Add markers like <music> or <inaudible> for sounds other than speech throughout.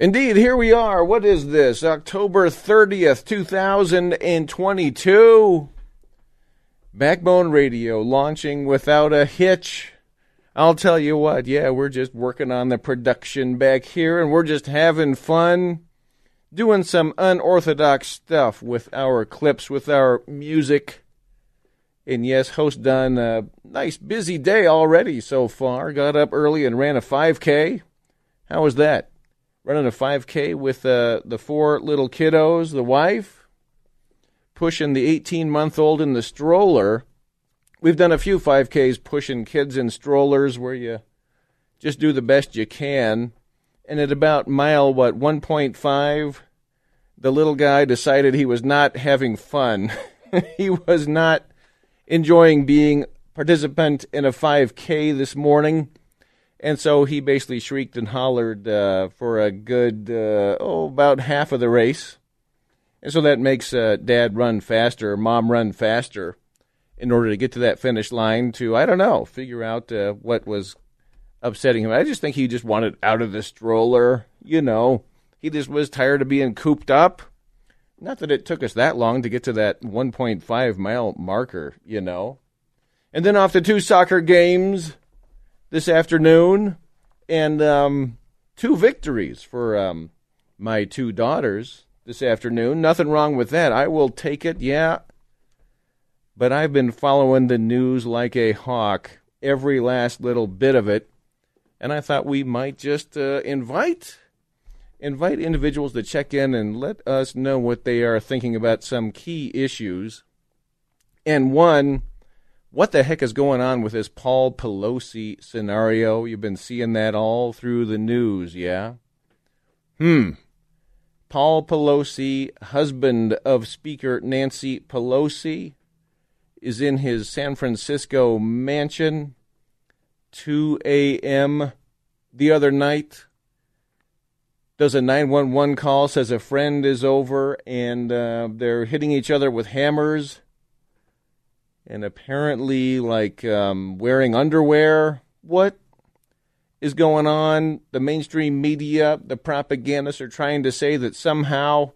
Indeed, here we are. What is this? October 30th, 2022. Backbone Radio launching without a hitch. I'll tell you what, yeah, we're just working on the production back here and we're just having fun doing some unorthodox stuff with our clips, with our music. And yes, host done a nice busy day already so far. Got up early and ran a 5K. How was that? Running a 5K with uh, the four little kiddos, the wife, pushing the 18 month old in the stroller. We've done a few 5Ks pushing kids in strollers where you just do the best you can. And at about mile, what, 1.5, the little guy decided he was not having fun. <laughs> he was not enjoying being participant in a 5K this morning. And so he basically shrieked and hollered uh, for a good, uh, oh, about half of the race. And so that makes uh, dad run faster, mom run faster in order to get to that finish line to, I don't know, figure out uh, what was upsetting him. I just think he just wanted out of the stroller. You know, he just was tired of being cooped up. Not that it took us that long to get to that 1.5 mile marker, you know. And then off to two soccer games this afternoon, and um, two victories for um, my two daughters this afternoon. Nothing wrong with that. I will take it, yeah. But I've been following the news like a hawk, every last little bit of it, and I thought we might just uh, invite invite individuals to check in and let us know what they are thinking about some key issues. And one, what the heck is going on with this Paul Pelosi scenario? You've been seeing that all through the news, yeah? Hmm. Paul Pelosi, husband of Speaker Nancy Pelosi, is in his San Francisco mansion. 2 a.m. the other night does a 911 call, says a friend is over, and uh, they're hitting each other with hammers, and apparently, like um, wearing underwear. What is going on? The mainstream media, the propagandists are trying to say that somehow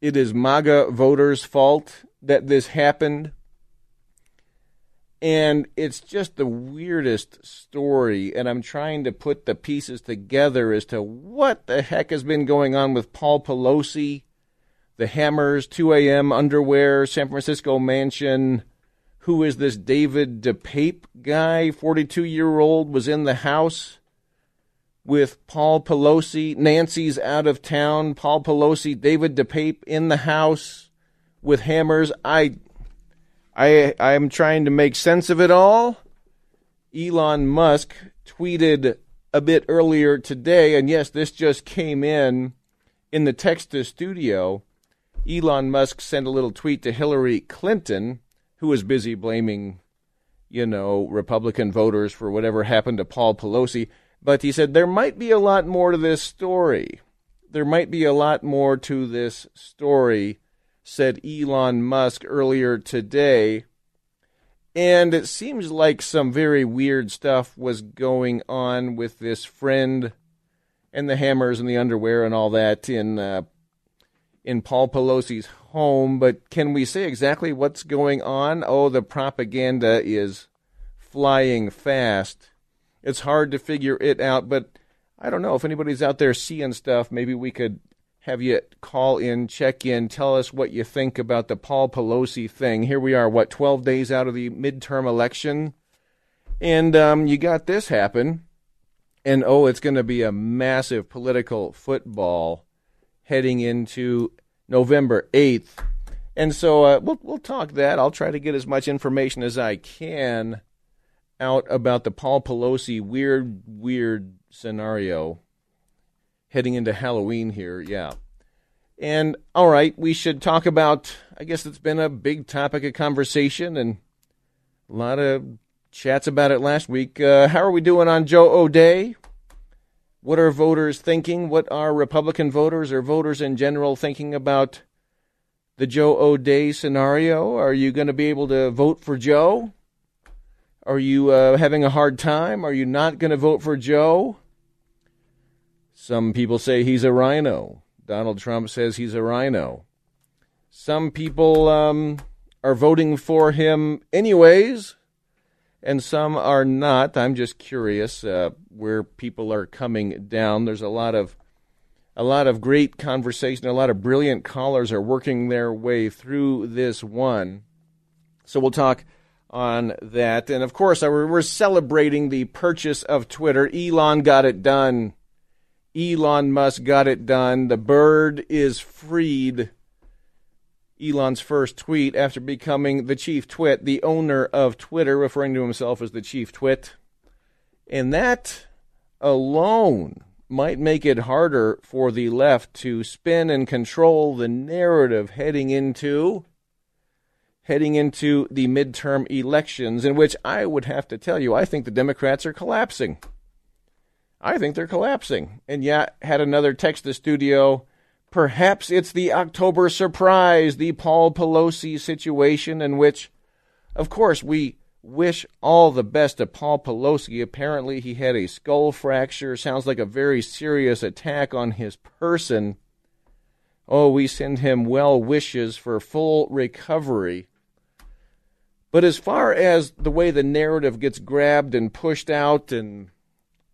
it is MAGA voters' fault that this happened. And it's just the weirdest story. And I'm trying to put the pieces together as to what the heck has been going on with Paul Pelosi, the Hammers, 2 a.m. underwear, San Francisco mansion. Who is this David DePape guy? 42 year old was in the house with Paul Pelosi. Nancy's out of town. Paul Pelosi, David DePape in the house with hammers. I I I'm trying to make sense of it all. Elon Musk tweeted a bit earlier today, and yes, this just came in in the text to studio. Elon Musk sent a little tweet to Hillary Clinton, who was busy blaming, you know, Republican voters for whatever happened to Paul Pelosi. But he said there might be a lot more to this story. There might be a lot more to this story said Elon Musk earlier today. And it seems like some very weird stuff was going on with this friend and the hammers and the underwear and all that in uh, in Paul Pelosi's home. But can we say exactly what's going on? Oh, the propaganda is flying fast. It's hard to figure it out, but I don't know if anybody's out there seeing stuff. Maybe we could have you call in, check in, tell us what you think about the Paul Pelosi thing. Here we are, what, 12 days out of the midterm election? And um, you got this happen. And oh, it's going to be a massive political football heading into November 8th. And so uh, we'll, we'll talk that. I'll try to get as much information as I can out about the Paul Pelosi weird, weird scenario heading into Halloween here. Yeah. And all right, we should talk about. I guess it's been a big topic of conversation and a lot of chats about it last week. Uh, how are we doing on Joe O'Dea? What are voters thinking? What are Republican voters or voters in general thinking about the Joe O'Dea scenario? Are you going to be able to vote for Joe? Are you uh, having a hard time? Are you not going to vote for Joe? Some people say he's a rhino. Donald Trump says he's a rhino. Some people um, are voting for him anyways, and some are not. I'm just curious uh, where people are coming down. There's a lot of a lot of great conversation. A lot of brilliant callers are working their way through this one. So we'll talk on that. And of course, we're celebrating the purchase of Twitter. Elon got it done. Elon Musk got it done. The bird is freed. Elon's first tweet after becoming the chief twit, the owner of Twitter, referring to himself as the chief twit. And that alone might make it harder for the left to spin and control the narrative heading into heading into the midterm elections in which I would have to tell you I think the Democrats are collapsing. I think they're collapsing. And yet had another text to studio Perhaps it's the October surprise, the Paul Pelosi situation, in which, of course, we wish all the best to Paul Pelosi. Apparently, he had a skull fracture. Sounds like a very serious attack on his person. Oh, we send him well wishes for full recovery. But as far as the way the narrative gets grabbed and pushed out and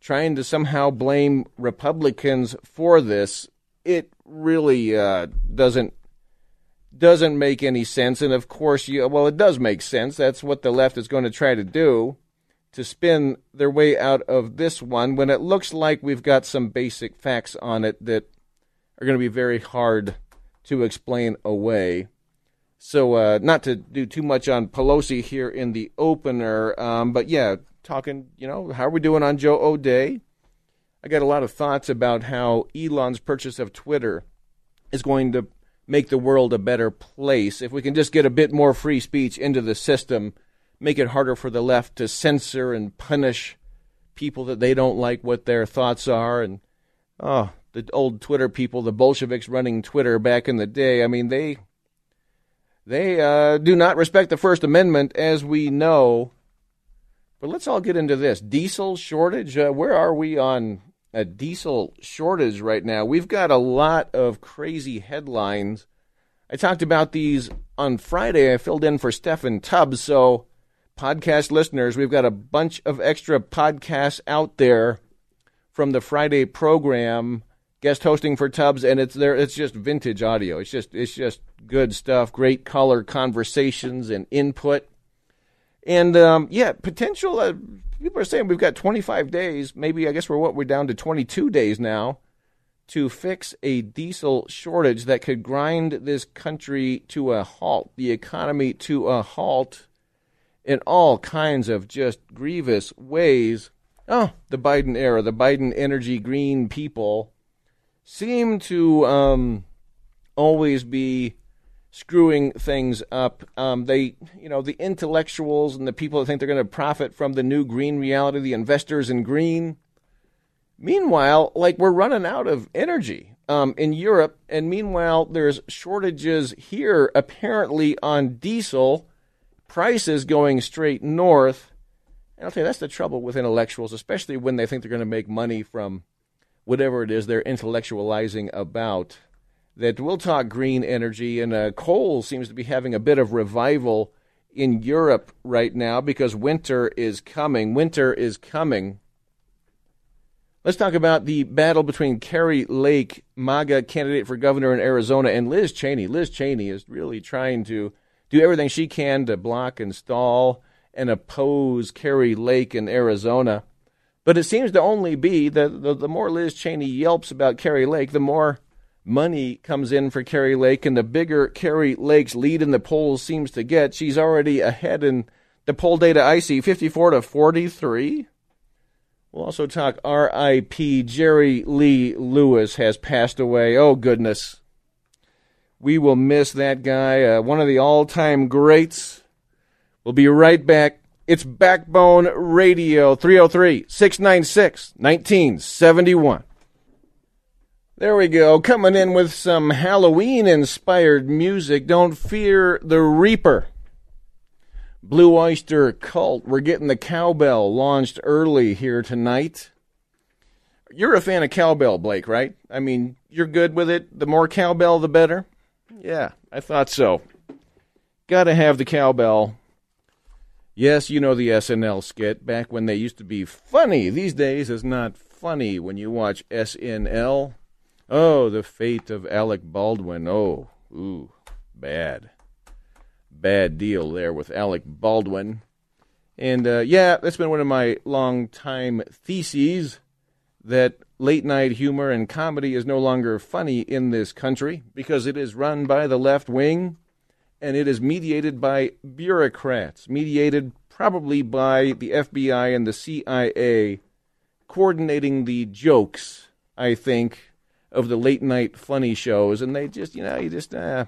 trying to somehow blame Republicans for this, it really uh, doesn't doesn't make any sense. And of course, you well, it does make sense. That's what the left is going to try to do to spin their way out of this one when it looks like we've got some basic facts on it that are going to be very hard to explain away. So, uh, not to do too much on Pelosi here in the opener, um, but yeah, talking, you know, how are we doing on Joe O'Dea? I got a lot of thoughts about how Elon's purchase of Twitter is going to make the world a better place. If we can just get a bit more free speech into the system, make it harder for the left to censor and punish people that they don't like what their thoughts are. And, oh, the old Twitter people, the Bolsheviks running Twitter back in the day, I mean, they. They uh, do not respect the First Amendment, as we know. But let's all get into this diesel shortage. Uh, where are we on a diesel shortage right now. We've got a lot of crazy headlines. I talked about these on Friday. I filled in for Steffan Tubbs. So, podcast listeners, we've got a bunch of extra podcasts out there from the Friday program, guest hosting for Tubbs, and it's there. It's just vintage audio. It's just it's just good stuff. Great color conversations and input, and um, yeah, potential. Uh, people are saying we've got 25 days. Maybe I guess we're what we're down to 22 days now to fix a diesel shortage that could grind this country to a halt, the economy to a halt in all kinds of just grievous ways. Oh, the Biden era, the Biden energy green people seem to um, always be screwing things up. Um, they, you know, the intellectuals and the people that think they're going to profit from the new green reality, the investors in green. Meanwhile, like we're running out of energy um, in Europe, and meanwhile, there's shortages here apparently on diesel, prices going straight north. And I'll tell you, that's the trouble with intellectuals, especially when they think they're going to make money from whatever it is they're intellectualizing about that we'll talk green energy, and uh, coal seems to be having a bit of revival in Europe right now because winter is coming. Winter is coming. Let's talk about the battle between Kari Lake, MAGA candidate for governor in Arizona, and Liz Cheney. Liz Cheney is really trying to do everything she can to block and stall and oppose Kari Lake in Arizona. But it seems to only be that the, the more Liz Cheney yelps about Kari Lake, the more money comes in for Kari Lake, and the bigger Kari Lake's lead in the polls seems to get, she's already ahead in the poll data I see, 54 to 43. We'll also talk R.I.P. Jerry Lee Lewis has passed away. Oh, goodness. We will miss that guy, uh, one of the all time greats. We'll be right back. It's Backbone Radio, 303 696 1971. There we go. Coming in with some Halloween inspired music. Don't fear the Reaper. Blue Oyster Cult. We're getting the cowbell launched early here tonight. You're a fan of cowbell, Blake, right? I mean, you're good with it. The more cowbell, the better. Yeah, I thought so. Got to have the cowbell. Yes, you know the SNL skit back when they used to be funny. These days it's not funny when you watch SNL. Oh, the fate of Alec Baldwin. Oh, ooh, bad. Bad deal there with Alec Baldwin. And uh, yeah, that's been one of my long time theses that late night humor and comedy is no longer funny in this country because it is run by the left wing and it is mediated by bureaucrats, mediated probably by the FBI and the CIA, coordinating the jokes, I think, of the late night funny shows. And they just, you know, you just, uh,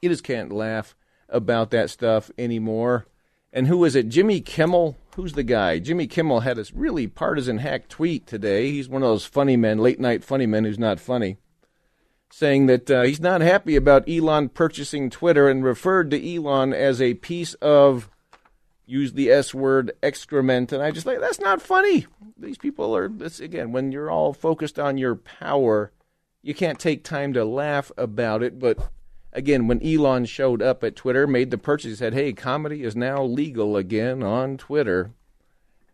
you just can't laugh about that stuff anymore. And who is it? Jimmy Kimmel? Who's the guy? Jimmy Kimmel had this really partisan hack tweet today. He's one of those funny men, late night funny men who's not funny, saying that uh, he's not happy about Elon purchasing Twitter and referred to Elon as a piece of, use the S word, excrement. And I just like, that's not funny. These people are, this again, when you're all focused on your power, you can't take time to laugh about it, but again, when Elon showed up at Twitter, made the purchase, said, "Hey, comedy is now legal again on Twitter,"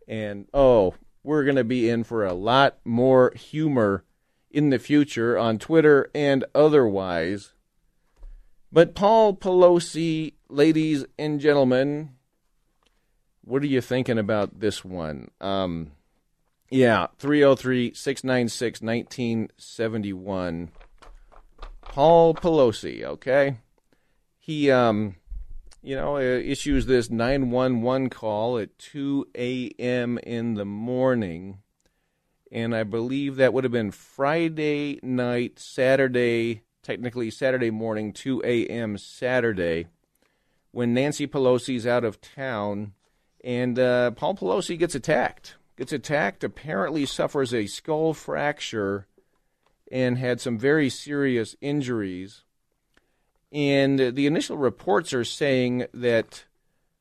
and oh, we're going to be in for a lot more humor in the future on Twitter and otherwise. But Paul Pelosi, ladies and gentlemen, what are you thinking about this one? Um, yeah, 303 696 1971. Paul Pelosi, okay? He, um, you know, uh, issues this 911 call at 2 a.m. in the morning. And I believe that would have been Friday night, Saturday, technically Saturday morning, 2 a.m. Saturday, when Nancy Pelosi's out of town. And uh, Paul Pelosi gets attacked. Gets attacked, apparently suffers a skull fracture and had some very serious injuries. And the initial reports are saying that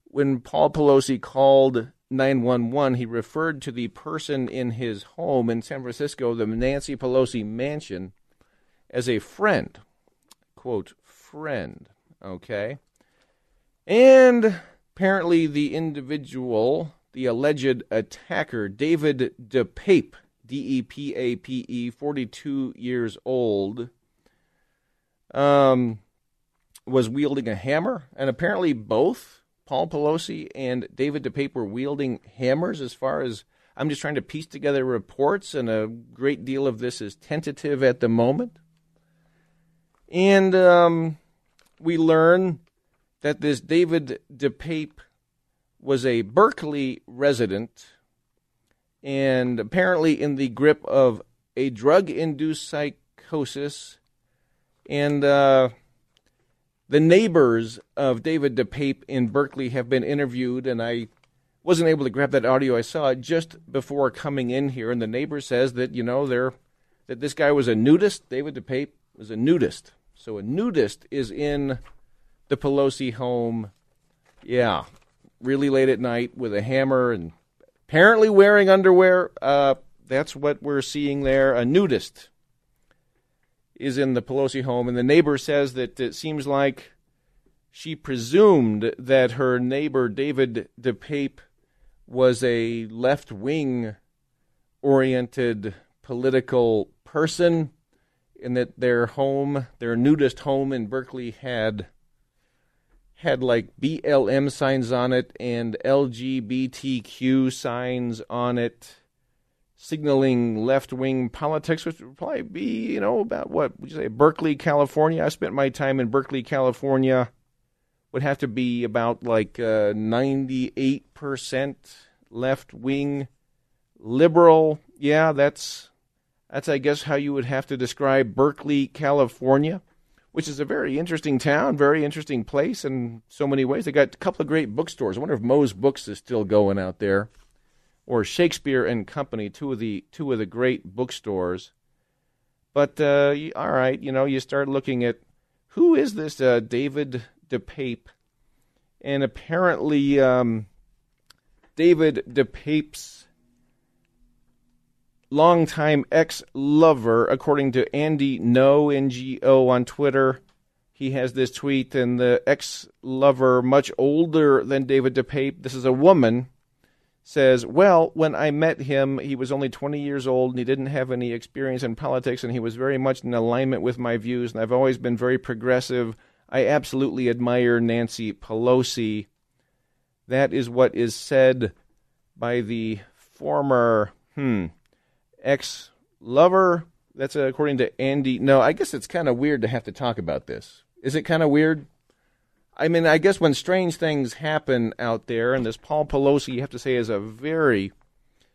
when Paul Pelosi called 911, he referred to the person in his home in San Francisco, the Nancy Pelosi mansion, as a friend. Quote, friend. Okay. And apparently, the individual, the alleged attacker, David DePape, D E P A P E, 42 years old, um, was wielding a hammer. And apparently, both Paul Pelosi and David DePape were wielding hammers as far as I'm just trying to piece together reports, and a great deal of this is tentative at the moment. And um, we learn that this David DePape was a Berkeley resident and apparently in the grip of a drug induced psychosis. And uh, the neighbors of David DePape in Berkeley have been interviewed, and I wasn't able to grab that audio. I saw it just before coming in here, and the neighbor says that, you know, they're, that this guy was a nudist. David DePape was a nudist. So a nudist is in the Pelosi home, yeah, really late at night with a hammer and apparently wearing underwear. Uh, that's what we're seeing there. A nudist is in the Pelosi home, and the neighbor says that it seems like she presumed that her neighbor, David DePape, was a left wing oriented political person, and that their home, their nudist home in Berkeley, had had like BLM signs on it and LGBTQ signs on it, signaling left wing politics, which would probably be, you know, about what would you say, Berkeley, California? I spent my time in Berkeley, California. Would have to be about like uh, 98% left wing liberal. Yeah, that's that's I guess how you would have to describe Berkeley, California, which is a very interesting town, very interesting place in so many ways. They got a couple of great bookstores. I wonder if Moe's Books is still going out there, or Shakespeare and Company, two of the two of the great bookstores. But uh, all right, you know, you start looking at who is this uh, David DePape, and apparently um, David DePape's longtime ex-lover, according to Andy No NGO on Twitter. He has this tweet, and the ex-lover, much older than David DePape, this is a woman, says, Well, when I met him, he was only 20 years old and he didn't have any experience in politics, and he was very much in alignment with my views, and I've always been very progressive. I absolutely admire Nancy Pelosi. That is what is said by the former, hmm, ex lover. That's uh, according to Andy. No, I guess it's kind of weird to have to talk about this. Is it kind of weird? I mean, I guess when strange things happen out there, and this Paul Pelosi, you have to say, is a very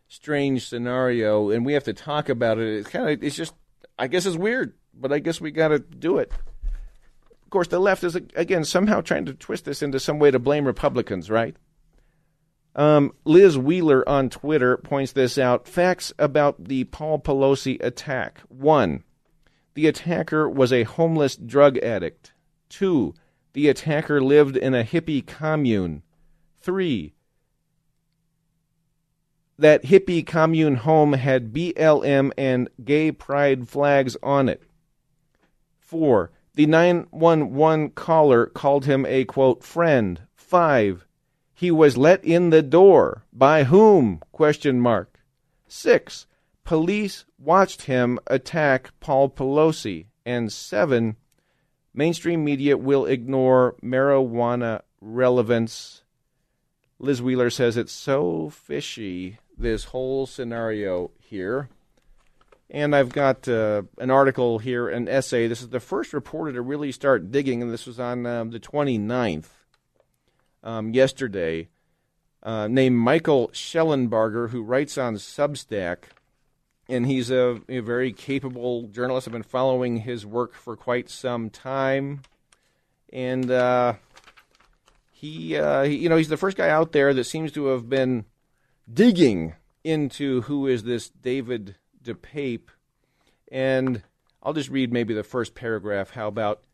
strange scenario, and we have to talk about it. It's kind of, it's just, I guess it's weird, but I guess we got to do it. Of course, the left is again somehow trying to twist this into some way to blame Republicans, right? Um, Liz Wheeler on Twitter points this out. Facts about the Paul Pelosi attack. One, the attacker was a homeless drug addict. Two, the attacker lived in a hippie commune. Three, that hippie commune home had BLM and gay pride flags on it. Four, the 911 caller called him a quote friend. Five, he was let in the door. By whom? Question mark. Six, police watched him attack Paul Pelosi. And seven, mainstream media will ignore marijuana relevance. Liz Wheeler says it's so fishy, this whole scenario here. And I've got uh, an article here, an essay. This is the first reporter to really start digging, and this was on um, the 29th um, yesterday uh, named Michael Shellenberger, who writes on Substack. And he's a, a, very capable journalist. I've been following his work for quite some time. And uh, he, uh, he, you know, he's the first guy out there that seems to have been digging into who is this David DePape. And I'll just read maybe the first paragraph. How about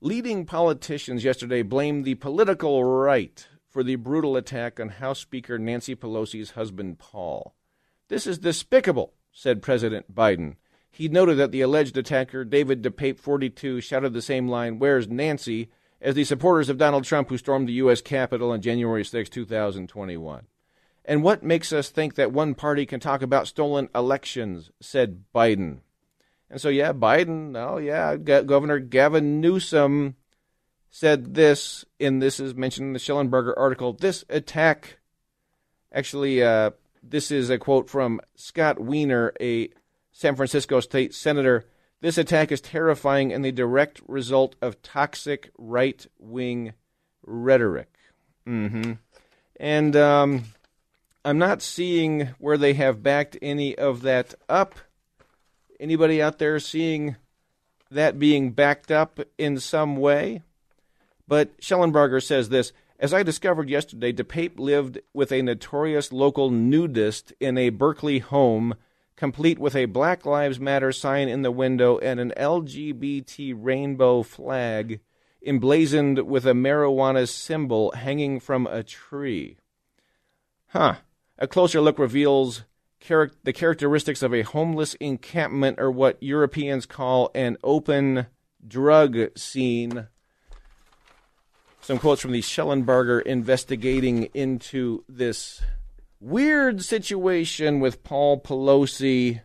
Leading politicians yesterday blamed the political right for the brutal attack on House Speaker Nancy Pelosi's husband, Paul. This is despicable, said President Biden. He noted that the alleged attacker, David DePape 42, shouted the same line, Where's Nancy? as the supporters of Donald Trump who stormed the U.S. Capitol on January 6, 2021. And what makes us think that one party can talk about stolen elections? said Biden. And so, yeah, Biden, oh, yeah, Governor Gavin Newsom said this, and this is mentioned in the Shellenberger article. This attack, actually, uh, this is a quote from Scott Wiener, a San Francisco state senator. This attack is terrifying and the direct result of toxic right wing rhetoric. Mm-hmm. And um, I'm not seeing where they have backed any of that up. Anybody out there seeing that being backed up in some way? But Shellenberger says this As I discovered yesterday, DePape lived with a notorious local nudist in a Berkeley home, complete with a Black Lives Matter sign in the window and an LGBT rainbow flag emblazoned with a marijuana symbol hanging from a tree. Huh. A closer look reveals char- the characteristics of a homeless encampment or what Europeans call an open drug scene. Some quotes from the Shellenberger investigating into this weird situation with Paul Pelosi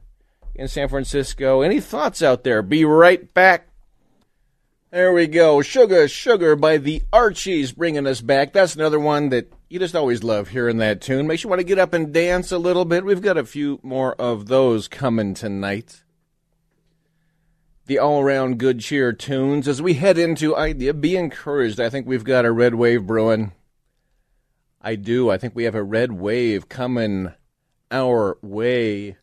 in San Francisco. Any thoughts out there? Be right back. There we go. Sugar, Sugar by the Archies bringing us back. That's another one that you just always love hearing that tune. Makes you want to get up and dance a little bit. We've got a few more of those coming tonight. The all around good cheer tunes. As we head into idea, be encouraged. I think we've got a red wave brewing. I do. I think we have a red wave coming our way,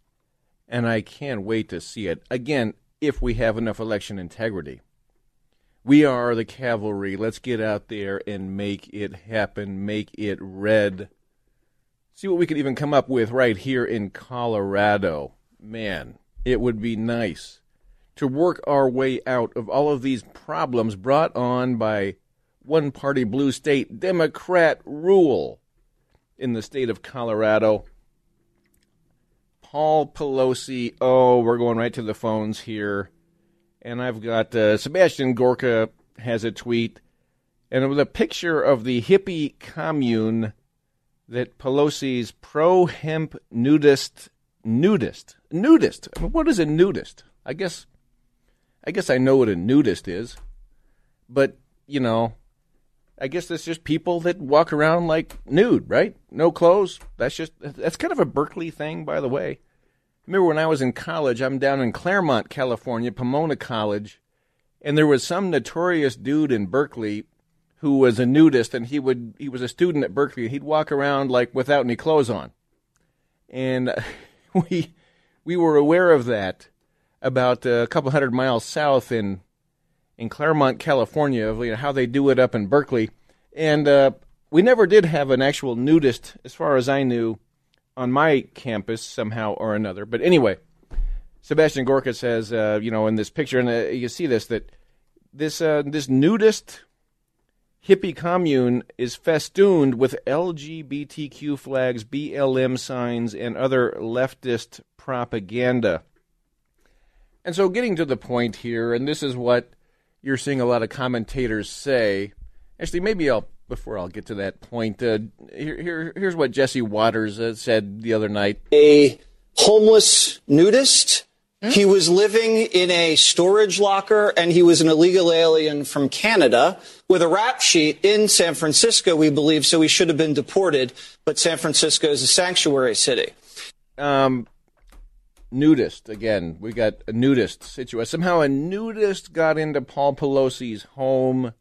and I can't wait to see it. Again, if we have enough election integrity. We are the cavalry. Let's get out there and make it happen, make it red. See what we could even come up with right here in Colorado. Man, it would be nice to work our way out of all of these problems brought on by one party blue state Democrat rule in the state of Colorado. Paul Pelosi. Oh, we're going right to the phones here. And I've got uh, Sebastian Gorka has a tweet, and with a picture of the hippie commune that Pelosi's pro hemp nudist nudist nudist. I mean, what is a nudist? I guess, I guess I know what a nudist is, but you know, I guess that's just people that walk around like nude, right? No clothes. That's just that's kind of a Berkeley thing, by the way. Remember when I was in college? I'm down in Claremont, California, Pomona College, and there was some notorious dude in Berkeley who was a nudist, and he would he was a student at Berkeley. He'd walk around like without any clothes on, and <laughs> we we were aware of that about a couple hundred miles south in in Claremont, California, of you know, how they do it up in Berkeley, and uh, we never did have an actual nudist, as far as I knew, on my campus somehow or another. But anyway, Sebastian Gorka says, uh, you know, in this picture, and uh, you see this that this uh, this nudist hippie commune is festooned with LGBTQ flags, BLM signs, and other leftist propaganda. And so, getting to the point here, and this is what you're seeing a lot of commentators say. Actually, maybe I'll before I'll get to that point. Uh, here, here, here's what Jesse Watters uh, said the other night. A homeless nudist. He was living in a storage locker and he was an illegal alien from Canada with a rap sheet in San Francisco, we believe, so he should have been deported. But San Francisco is a sanctuary city. Um, nudist again. We got a nudist situation. Somehow a nudist got into Paul Pelosi's home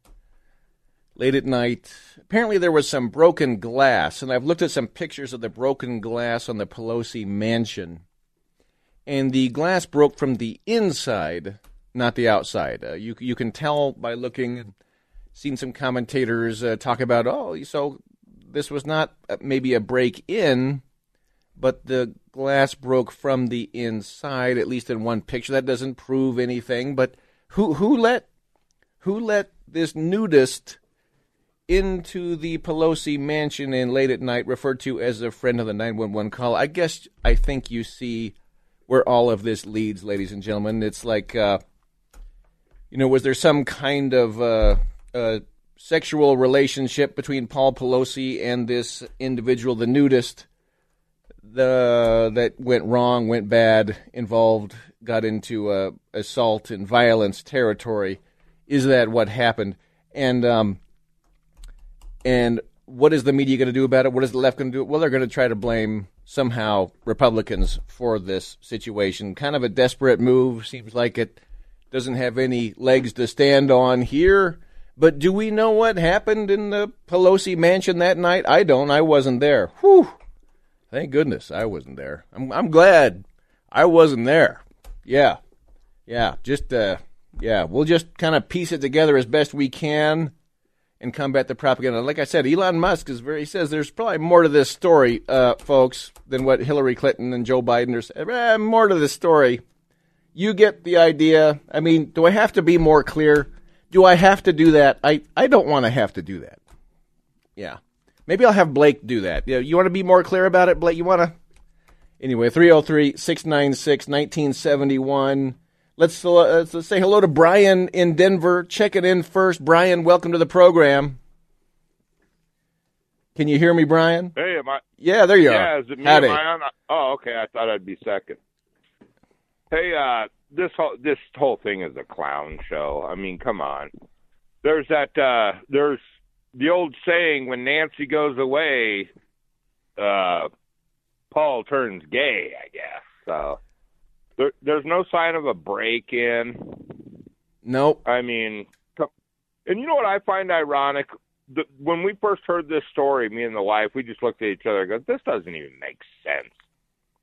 late at night. Apparently, there was some broken glass, and I've looked at some pictures of the broken glass on the Pelosi mansion. And the glass broke from the inside, not the outside. Uh, you you can tell by looking. Seen some commentators uh, talk about, oh, so this was not uh, maybe a break in, but the glass broke from the inside. At least in one picture, that doesn't prove anything. But who who let who let this nudist into the Pelosi mansion and late at night, referred to as a friend of the 911 call. I guess I think you see where all of this leads, ladies and gentlemen. It's like, uh, you know, was there some kind of uh, uh, sexual relationship between Paul Pelosi and this individual, the nudist, the that went wrong, went bad, involved, got into uh, assault and violence territory? Is that what happened? And um, and what is the media going to do about it? What is the left going to do? Well, they're going to try to blame somehow Republicans for this situation. Kind of a desperate move. Seems like it doesn't have any legs to stand on here. But do we know what happened in the Pelosi mansion that night? I don't. I wasn't there. Whew. Thank goodness I wasn't there. I'm I'm glad I wasn't there. Yeah. Yeah. Just uh yeah, we'll just kind of piece it together as best we can and combat the propaganda. Like I said, Elon Musk is very. He says there's probably more to this story, uh, folks, than what Hillary Clinton and Joe Biden are saying. Eh, more to the story. You get the idea. I mean, do I have to be more clear? Do I have to do that? I, I don't want to have to do that. Yeah. Maybe I'll have Blake do that. You, know, you want to be more clear about it, Blake? You want to? Anyway, 303 696 1971. Let's, uh, let's say hello to Brian in Denver. Check it in first. Brian, welcome to the program. Can you hear me, Brian? Hey, am I? Yeah, there you yeah, are. is it me? Howdy. Am I on? Oh, okay. I thought I'd be second. Hey, uh, this whole this whole thing is a clown show. I mean, come on. There's that. Uh, there's the old saying: when Nancy goes away, uh, Paul turns gay. I guess so. There, there's no sign of a break in. Nope. I mean, and you know what I find ironic? The, when we first heard this story, me and the wife, we just looked at each other and go, "This doesn't even make sense."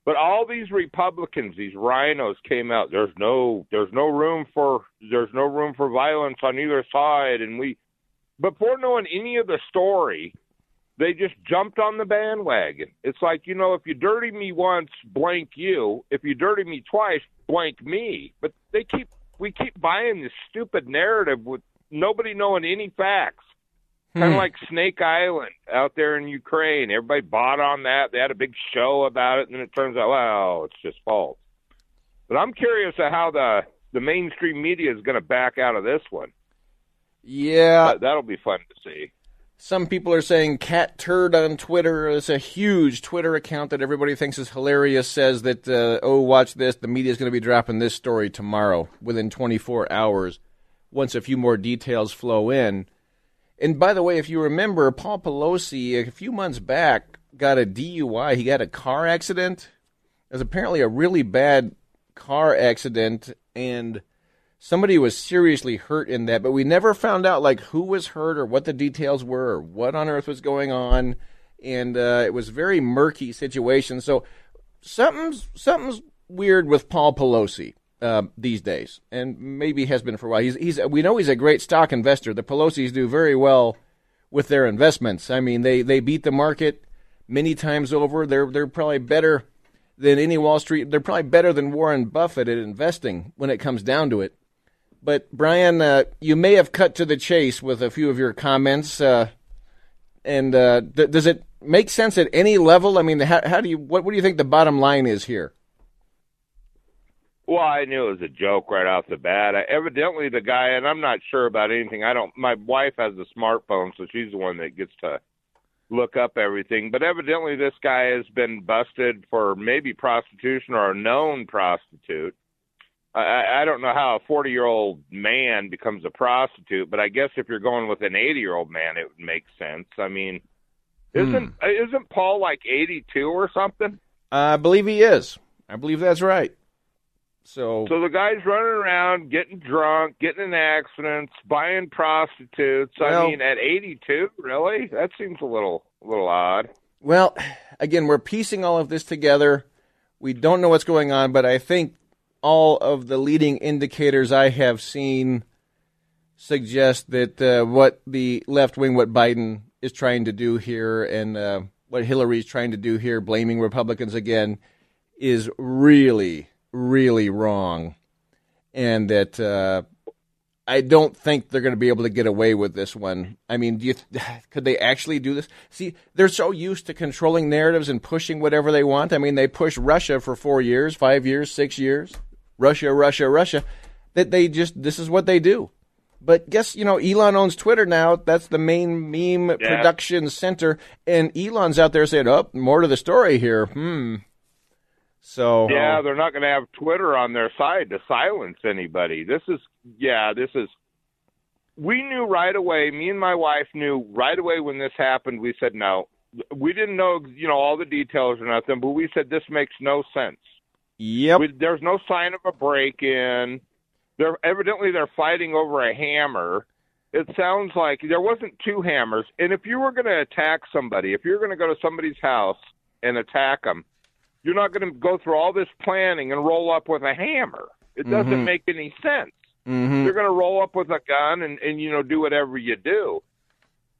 But all these Republicans, these rhinos came out. There's no there's no room for there's no room for violence on either side and we before knowing any of the story, they just jumped on the bandwagon. It's like, you know, if you dirty me once, blank you. If you dirty me twice, blank me. But they keep we keep buying this stupid narrative with nobody knowing any facts. Hmm. Kind of like Snake Island out there in Ukraine. Everybody bought on that. They had a big show about it, and then it turns out, well, it's just false. But I'm curious of how the the mainstream media is going to back out of this one. Yeah, That, that'll be fun to see. Some people are saying Cat Turd on Twitter is a huge Twitter account that everybody thinks is hilarious. Says that, uh, oh, watch this. The media is going to be dropping this story tomorrow within 24 hours once a few more details flow in. And by the way, if you remember, Paul Pelosi, a few months back, got a DUI. He got a car accident. It was apparently a really bad car accident, and somebody was seriously hurt in that, but we never found out like who was hurt or what the details were or what on earth was going on, and uh, it was very murky situation. So something's something's weird with Paul Pelosi uh, these days, and maybe has been for a while. He's he's we know he's a great stock investor. The Pelosi's do very well with their investments. I mean, they they beat the market many times over. They're they're probably better than any Wall Street. They're probably better than Warren Buffett at investing when it comes down to it. But Brian, uh, you may have cut to the chase with a few of your comments. Uh, and uh, th- does it make sense at any level? I mean, how, how do you what, what do you think the bottom line is here? Well, I knew it was a joke right off the bat. I, evidently, the guy, and I'm not sure about anything. I don't. My wife has a smartphone, so she's the one that gets to look up everything. But evidently, this guy has been busted for maybe prostitution or a known prostitute. I, I don't know how a 40 year old man becomes a prostitute, but I guess if you're going with an 80 year old man, it would make sense. I mean, isn't hmm. isn't Paul like 82 or something? I believe he is. I believe that's right. So, So the guy's running around, getting drunk, getting in accidents, buying prostitutes. Well- I mean, at 82, really? That seems a little, a little odd. well, again, we're piecing all of this together. We don't know what's going on, but I think all of the leading indicators I have seen suggest that uh, what the left wing, what Biden is trying to do here, and uh, what Hillary's trying to do here, blaming Republicans again, is really, really wrong. And that uh, I don't think they're going to be able to get away with this one. I mean, do you <sighs> could they actually do this? See, they're so used to controlling narratives and pushing whatever they want. I mean, they pushed Russia for four years, five years, six years. Russia, Russia, Russia. That they just this is what they do. But guess you know Elon owns Twitter now. That's the main meme production center, and Elon's out there saying, "Oh, more to the story here." Hmm. So Yeah, they're not going to have Twitter on their side to silence anybody. This is, yeah, this is. We knew right away. Me and my wife knew right away when this happened. We said no. We didn't know, you know, all the details or nothing, but we said this makes no sense. Yep. We, there's no sign of a break-in. They're evidently they're fighting over a hammer. It sounds like there wasn't two hammers. And if you were going to attack somebody, if you're going to go to somebody's house and attack them, you're not going to go through all this planning and roll up with a hammer. It doesn't make any sense. Mm-hmm. You're going to roll up with a gun and and you know do whatever you do.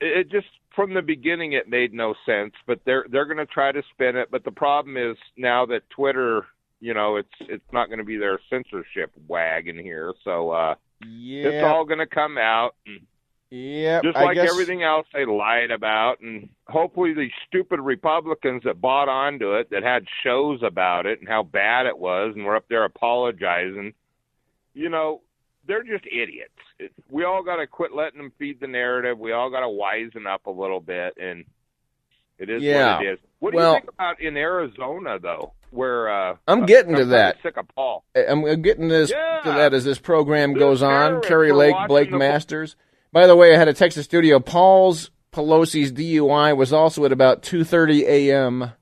It, it just from the beginning it made no sense, but they're they're going to try to spin it. But the problem is now that Twitter, you know, it's it's not going to be their censorship wagon here, so uh Yeah. it's all going to come out. Yeah, just like guess, everything else they lied about and hopefully these stupid republicans that bought onto it that had shows about it and how bad it was and were up there apologizing you know they're just idiots It- we all got to quit letting them feed the narrative we all got to wisen up a little bit and it is Yeah. what it is what do Well- you think about in arizona though where uh I'm getting to that. sick of paul I'm getting this Yeah. to that as this program This goes on. Kari Lake, Blake Masters. By the way, I had a Texas studio. Paul's Pelosi's DUI was also at about 2:30 a.m.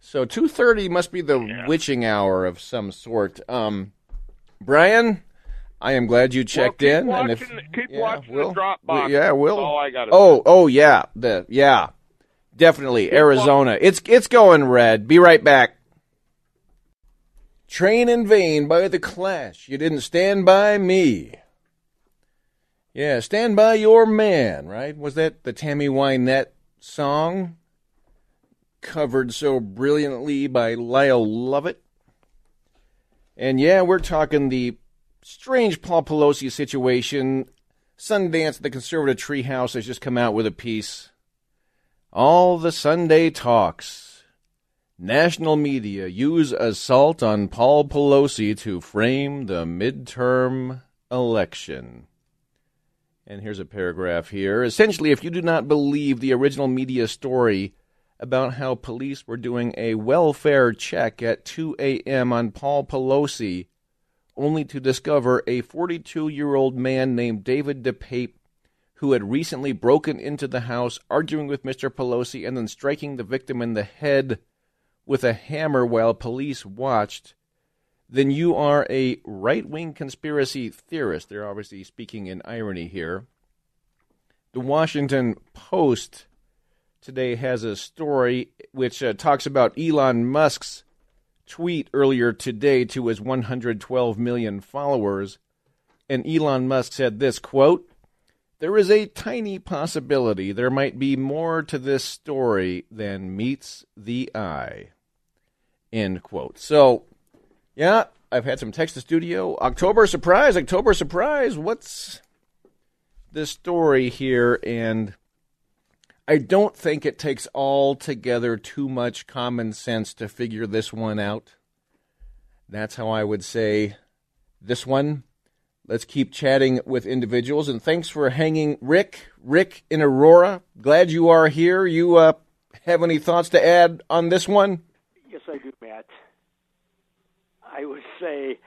So 2:30 must be the witching hour of some sort. Um, Brian, I am glad you checked keep in. and if keep yeah, watching the we'll- we- yeah, we'll. That's all oh, oh yeah, the yeah, definitely Arizona. It's it's going red. Be right back. Train in Vain by The Clash. You didn't stand by me. Yeah, stand by your man, right? Was that the Tammy Wynette song? Covered so brilliantly by Lyle Lovett. And yeah, we're talking the strange Paul Pelosi situation. Sundance, the conservative treehouse, has just come out with a piece. All the Sunday talks. National media use assault on Paul Pelosi to frame the midterm election. And here's a paragraph here. Essentially, if you do not believe the original media story about how police were doing a welfare check at 2 a.m. on Paul Pelosi, only to discover a 42 year old man named David DePape, who had recently broken into the house, arguing with Mr. Pelosi, and then striking the victim in the head with a hammer while police watched, then you are a right wing conspiracy theorist. They're obviously speaking in irony here. The Washington Post today has a story which uh, talks about Elon Musk's tweet earlier today to his 112 million followers. And Elon Musk said this quote, There is a tiny possibility there might be more to this story than meets the eye. End quote. So yeah, I've had some text to studio. October surprise, October surprise. What's this story here? And I don't think it takes altogether too much common sense to figure this one out. That's how I would say this one. Let's keep chatting with individuals. And thanks for hanging, Rick. Rick in Aurora. Glad you are here. You uh, have any thoughts to add on this one? Yes, I do, Matt. I would say,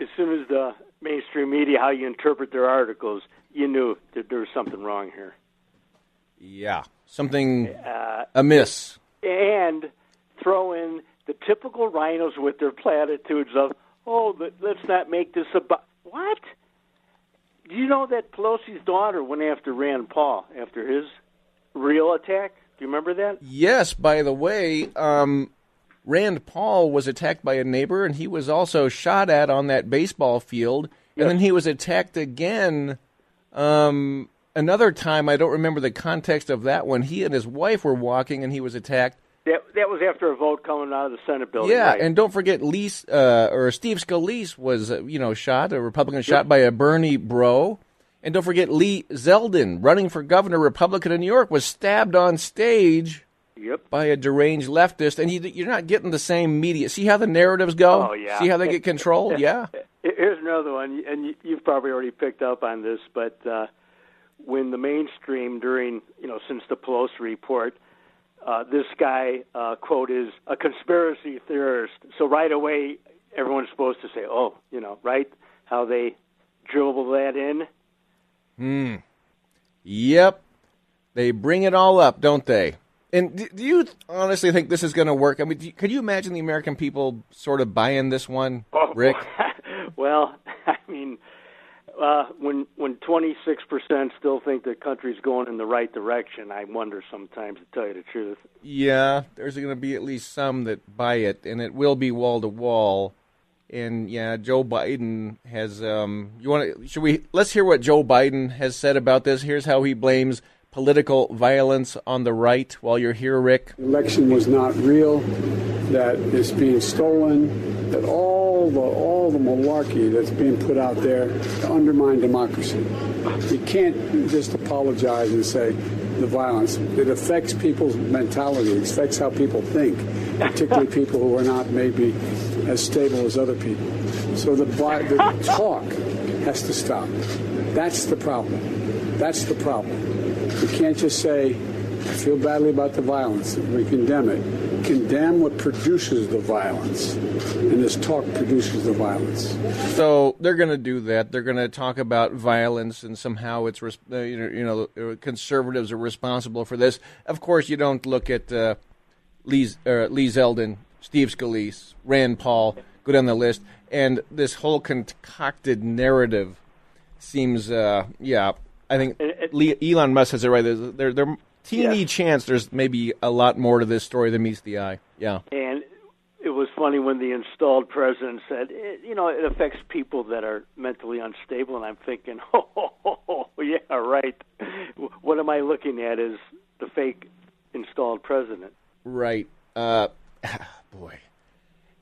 as soon as the mainstream media, how you interpret their articles, you knew that there was something wrong here. Yeah, something uh, amiss. And throw in the typical rhinos with their platitudes of, "Oh, let's not make this about what." Do you know that Pelosi's daughter went after Rand Paul after his real attack? Do you remember that? Yes. By the way, um, Rand Paul was attacked by a neighbor, and he was also shot at on that baseball field, and then he was attacked again. Um, another time, I don't remember the context of that one. He and his wife were walking, and he was attacked. That that was after a vote coming out of the Senate building. Yeah, right? and don't forget, Lee uh, or Steve Scalise was uh, you know shot, a Republican shot by a Bernie bro. And don't forget, Lee Zeldin, running for governor, Republican in New York, was stabbed on stage Yep. by a deranged leftist, and you, you're not getting the same media. See how the narratives go? Oh, yeah. See how they get controlled? <laughs> yeah. Here's another one, and you've probably already picked up on this, but uh, when the mainstream during, you know, since the Pelosi report, uh, this guy, uh, quote, is a conspiracy theorist. So right away, everyone's supposed to say, oh, you know, right? How they dribble that in. Hmm. Yep. They bring it all up, don't they? And do you honestly think this is going to work? I mean, you, could you imagine the American people sort of buying this one, oh, Rick? <laughs> well, <laughs> I mean, uh, when when 26 percent still think the country's going in the right direction, I wonder sometimes to tell you the truth. Yeah, there's going to be at least some that buy it, and it will be wall to wall. And yeah, Joe Biden has. Um, you want to? Should we? Let's hear what Joe Biden has said about this. Here's how he blames political violence on the right while you're here, Rick? The election was not real, that it's being stolen, that all the all the malarkey that's being put out there to undermine democracy. You can't just apologize and say the violence. It affects people's mentality. It affects how people think, particularly <laughs> people who are not maybe as stable as other people. So the, the talk has to stop. That's the problem. That's the problem. You can't just say, I feel badly about the violence. We condemn it. Condemn what produces the violence. And this talk produces the violence. So they're going to do that. They're going to talk about violence and somehow it's, you know, you know, conservatives are responsible for this. Of course, you don't look at uh, Lee, uh, Lee Zeldin, Steve Scalise, Rand Paul, go down the list, and this whole concocted narrative seems, uh, yeah, I think it, it, Elon Musk has it right. There's there there teeny yeah. chance there's maybe a lot more to this story than meets the eye. Yeah. And it was funny when the installed president said, it, you know, it affects people that are mentally unstable, and I'm thinking, <laughs> oh, oh, oh, oh yeah, right. What am I looking at is the fake installed president. Right. Uh, <laughs> boy.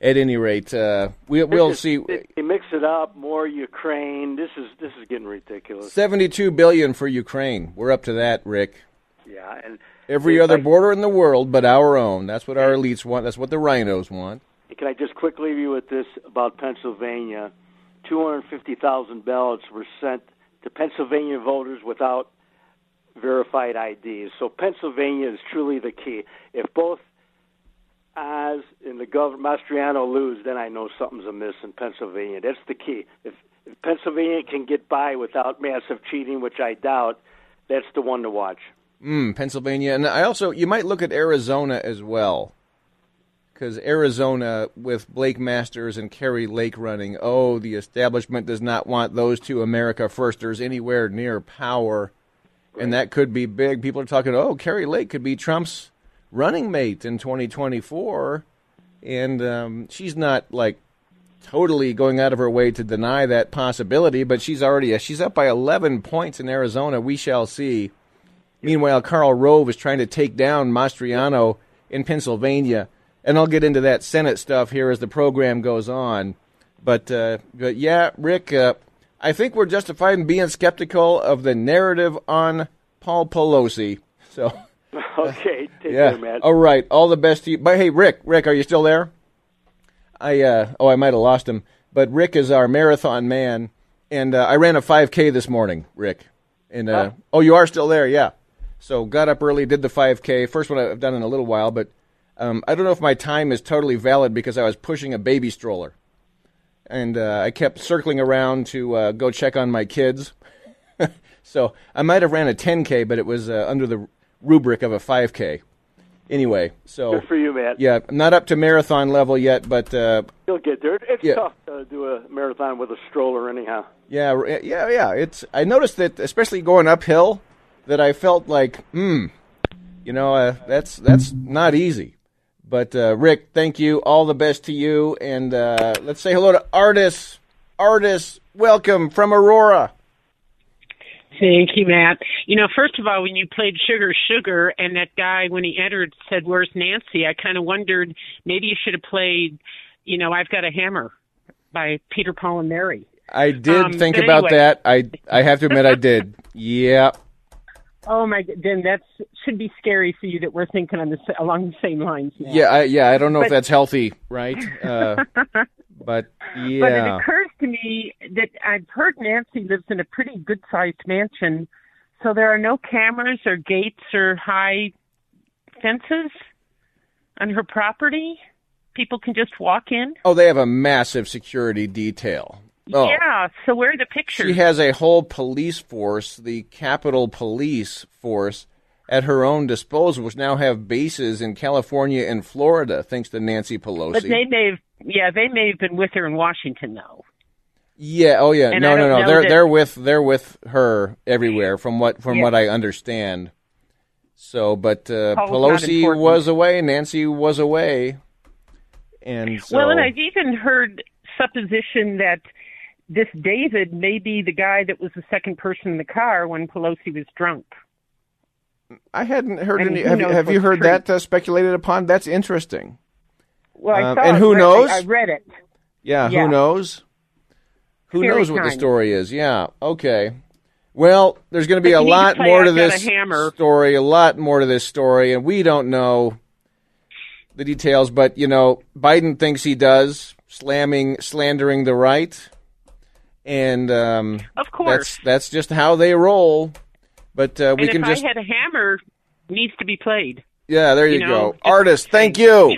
At any rate, uh, we, we'll It's see. They, mix it up. More Ukraine. This is this is getting ridiculous. Seventy-two billion for Ukraine. We're up to that, Rick. Yeah, and Every other like- border in the world but our own. That's what our elites want. That's what the rhinos want. Can I just quickly leave you with this about Pennsylvania? 250,000 ballots were sent to Pennsylvania voters without verified IDs. So Pennsylvania is truly the key. If both Oz and the governor Mastriano lose, then I know something's amiss in Pennsylvania. That's the key. If, if Pennsylvania can get by without massive cheating, which I doubt, that's the one to watch. Mm, Pennsylvania, and I also you might look at Arizona as well, because Arizona with Blake Masters and Kari Lake running. Oh, the establishment does not want those two America firsters anywhere near power, and that could be big. People are talking. Oh, Kari Lake could be Trump's running mate in 2024, and um, she's not like totally going out of her way to deny that possibility, but she's already she's up by 11 points in Arizona. We shall see. Meanwhile, Karl Rove is trying to take down Mastriano in Pennsylvania, and I'll get into that Senate stuff here as the program goes on. But, uh, but yeah, Rick, uh, I think we're justified in being skeptical of the narrative on Paul Pelosi. <laughs> So, <laughs> Okay, take yeah, care, Matt. all right, all the best to you. But hey, Rick, Rick, are you still there? I uh, oh, I might have lost him, but Rick is our marathon man, and uh, I ran a 5K this morning, Rick. And uh, oh, you are still there, yeah. So got up early, did the 5K, first one I've done in a little while, but um, I don't know if my time is totally valid because I was pushing a baby stroller, and uh, I kept circling around to uh, go check on my kids. <laughs> so I might have ran a 10K, but it was uh, under the rubric of a 5K. Anyway, so Good for you, Matt. yeah, I'm not up to marathon level yet, but uh, You'll get there. It's Yeah. tough to do a marathon with a stroller, anyhow. yeah, yeah, yeah. It's I noticed that especially going uphill, that I felt like, hmm, you know, uh, that's that's not easy. But uh, Rick, thank you. All the best to you, and uh, let's say hello to Artis. Artis, welcome from Aurora. Thank you, Matt. You know, first of all, when you played Sugar Sugar and that guy, when he entered, said, Where's Nancy? I kind of wondered maybe you should have played, you know, I've Got a Hammer by Peter, Paul, and Mary. I did Um, think about anyway. that. I I have to admit I did. <laughs> Yeah. Oh, my, then that should be scary for you that we're thinking on the, along the same lines now. Yeah, I, yeah. I don't know if that's healthy, right? Uh, <laughs> but But it yeah, occurs to me that I've heard Nancy lives in a pretty good sized mansion, so there are no cameras or gates or high fences on her property. People can just walk in. oh, they have a massive security detail. Oh, Yeah, so where are the pictures? She has a whole police force, the Capitol Police Force, at her own disposal, which now have bases in California and Florida, thanks to Nancy Pelosi. but they may have, yeah, they may have been with her in Washington though. Yeah, oh yeah, And no, no, no. They're that- they're with they're with her everywhere, from what from Yeah. what I understand. So, but uh, Pelosi was away, Nancy was away, and so Well, and I've even heard supposition that this David may be the guy that was the second person in the car when Pelosi was drunk. I hadn't heard and any. Have you, have you heard true. that uh, speculated upon? That's interesting. Well, I Um, and who I- knows? I, read it. Yeah, Yeah. who knows? Who Very knows what the story is? Yeah, okay. Well, there's going to be But a to lot more to I've Got a this story, a lot more to this story, and we don't know the details, but you know, Biden thinks he does, slamming slandering the right. And um Of course. that's that's just how they roll. But uh, we and can if just I had a hammer, needs to be played. Yeah, there you, you know, go. Artis, thank you.